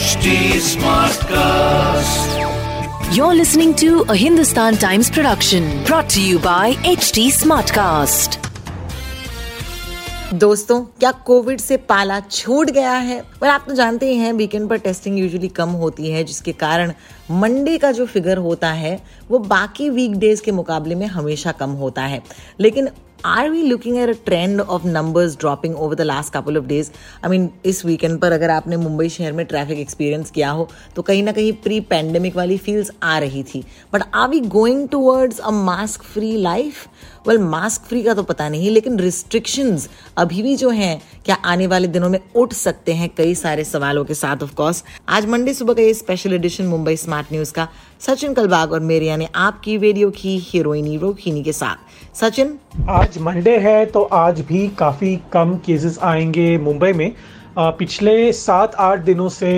HD Smartcast. You're listening to a Hindustan Times production brought to you by HT Smartcast. दोस्तों क्या Covid से पाला छूट गया है और आप तो जानते ही हैं वीकेंड पर टेस्टिंग यूजुअली कम होती है जिसके कारण मंडे का जो फिगर होता है वो बाकी वीकडेज के मुकाबले में हमेशा कम होता है लेकिन are we looking at a trend of numbers dropping over the last couple of days I mean इस वीकेंड पर अगर आपने मुंबई शहर में ट्रैफ़िक एक्सपीरियंस किया हो तो कहीं ना कहीं प्री पैंडेमिक वाली फील्स आ रही थी। But are we going towards a mask free life well mask free का तो पता नहीं, लेकिन रिस्ट्रिक्शंस अभी भी जो हैं, क्या आने वाले दिनों में उठ सकते हैं? कई सारे सवालों के साथ ऑफ़ कोर्स आज मंडे सुबह का ये special edition Mumbai smart news का सचिन कलबाग और मेरिया ने आपकी वीडियो की हीरोइनी रोखिनी के साथ। सचिन? आज मंडे है तो आज भी काफ़ी कम केसेस आएँगे मुंबई में। आ, पिछले सात आठ दिनों से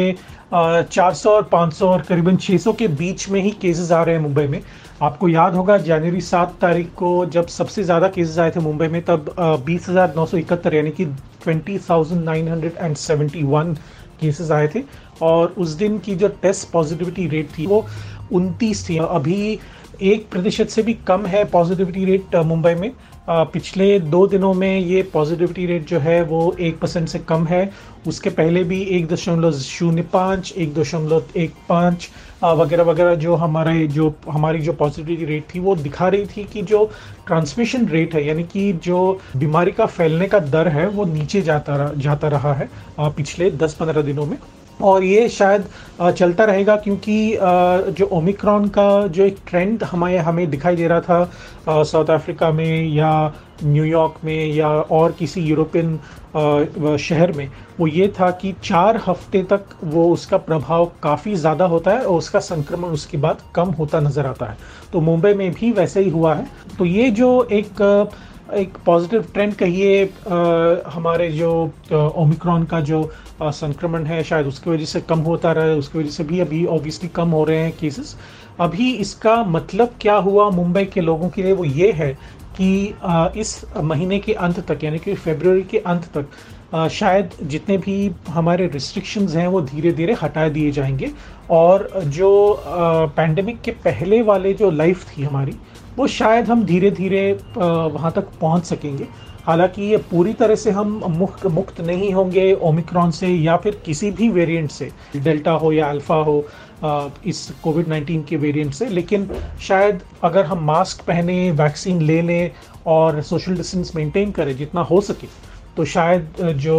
चार सौ और पाँच सौ और करीबन छः सौ के बीच में ही केसेस आ रहे हैं मुंबई में। आपको याद होगा जनवरी सात तारीख को जब सबसे ज़्यादा केसेस आए थे मुंबई में तब बीस हज़ार नौ सौ इकहत्तर यानी कि twenty thousand nine hundred and seventy one cases आए थे। और उस दिन की जो टेस्ट पॉजिटिविटी रेट थी वो उनतीस थी। अभी एक प्रतिशत से भी कम है पॉजिटिविटी रेट मुंबई में। पिछले दो दिनों में ये पॉजिटिविटी रेट जो है वो एक परसेंट से कम है। उसके पहले भी एक दशमलव शून्य पाँच, एक दशमलव एक पाँच वगैरह वगैरह जो हमारे, जो हमारी जो पॉजिटिविटी रेट थी, वो दिखा रही थी कि जो ट्रांसमिशन रेट है, यानी कि जो बीमारी का फैलने का दर है, वो नीचे जाता रहा जाता रहा है पिछले दस पंद्रह दिनों में। और ये शायद चलता रहेगा क्योंकि जो ओमिक्रॉन का जो एक ट्रेंड हमें हमें दिखाई दे रहा था साउथ अफ्रीका में या न्यूयॉर्क में या और किसी यूरोपियन शहर में, वो ये था कि चार हफ़्ते तक वो उसका प्रभाव काफ़ी ज़्यादा होता है और उसका संक्रमण उसके बाद कम होता नज़र आता है। तो मुंबई में भी वैसे ही हुआ है। तो ये जो एक एक पॉजिटिव ट्रेंड कहिए हमारे जो ओमिक्रॉन का जो संक्रमण है, शायद उसकी वजह से कम होता रहा है, उसकी वजह से भी अभी ऑब्वियसली कम हो रहे हैं केसेस अभी इसका मतलब क्या हुआ मुंबई के लोगों के लिए? वो ये है कि इस महीने के अंत तक, यानी कि फेबर के अंत तक शायद जितने भी हमारे रिस्ट्रिक्शंस हैं, वो धीरे धीरे हटा दिए जाएँगे। और जो पैंडमिक के पहले वाले जो लाइफ थी हमारी, वो शायद हम धीरे धीरे वहाँ तक पहुँच सकेंगे। हालाँकि ये पूरी तरह से हम मुक्त मुक्त नहीं होंगे ओमिक्रॉन से या फिर किसी भी वेरिएंट से डेल्टा हो या अल्फ़ा हो इस कोविड 19 के वेरिएंट से। लेकिन शायद अगर हम मास्क पहने वैक्सीन ले लें और सोशल डिस्टेंस मेंटेन करें, जितना हो सके तो शायद जो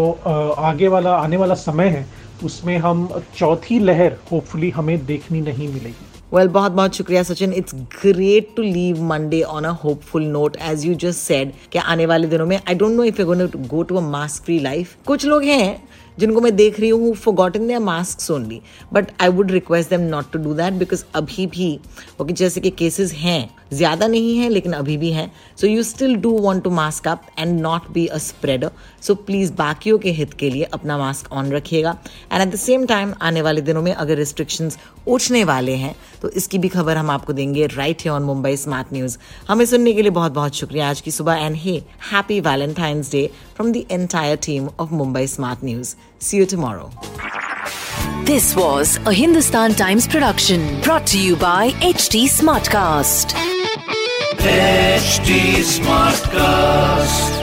आगे वाला आने वाला समय है उसमें हम चौथी लहर होपफुली हमें देखनी नहीं मिलेगी। वेल well, बहुत बहुत शुक्रिया Sachin. It's great to leave Monday on a hopeful note as you just said कि आने वाले दिनों में I don't know if you going to go to a mask free life कुछ लोग हैं जिनको मैं देख रही हूँ forgotten their mask only but I would request them not to do that because अभी भी ओके जैसे कि केसेस हैं, ज़्यादा नहीं है, लेकिन अभी भी हैं. So you still do want to mask up and not be a spreader so please बाकियों के हित के लिए अपना मास्क ऑन रखिएगा. And at the same time आने वाले दिनों में अगर रिस्ट्रिक्शंस उठने वाले हैं तो इसकी भी खबर हम आपको देंगे राइट है ऑन मुंबई स्मार्ट न्यूज़ हमें सुनने के लिए बहुत बहुत शुक्रिया आज की सुबह and hey happy Valentine's day from the entire team of Mumbai smart news See you tomorrow. This was a Hindustan Times production brought to you by HT Smartcast. HD Smartcast.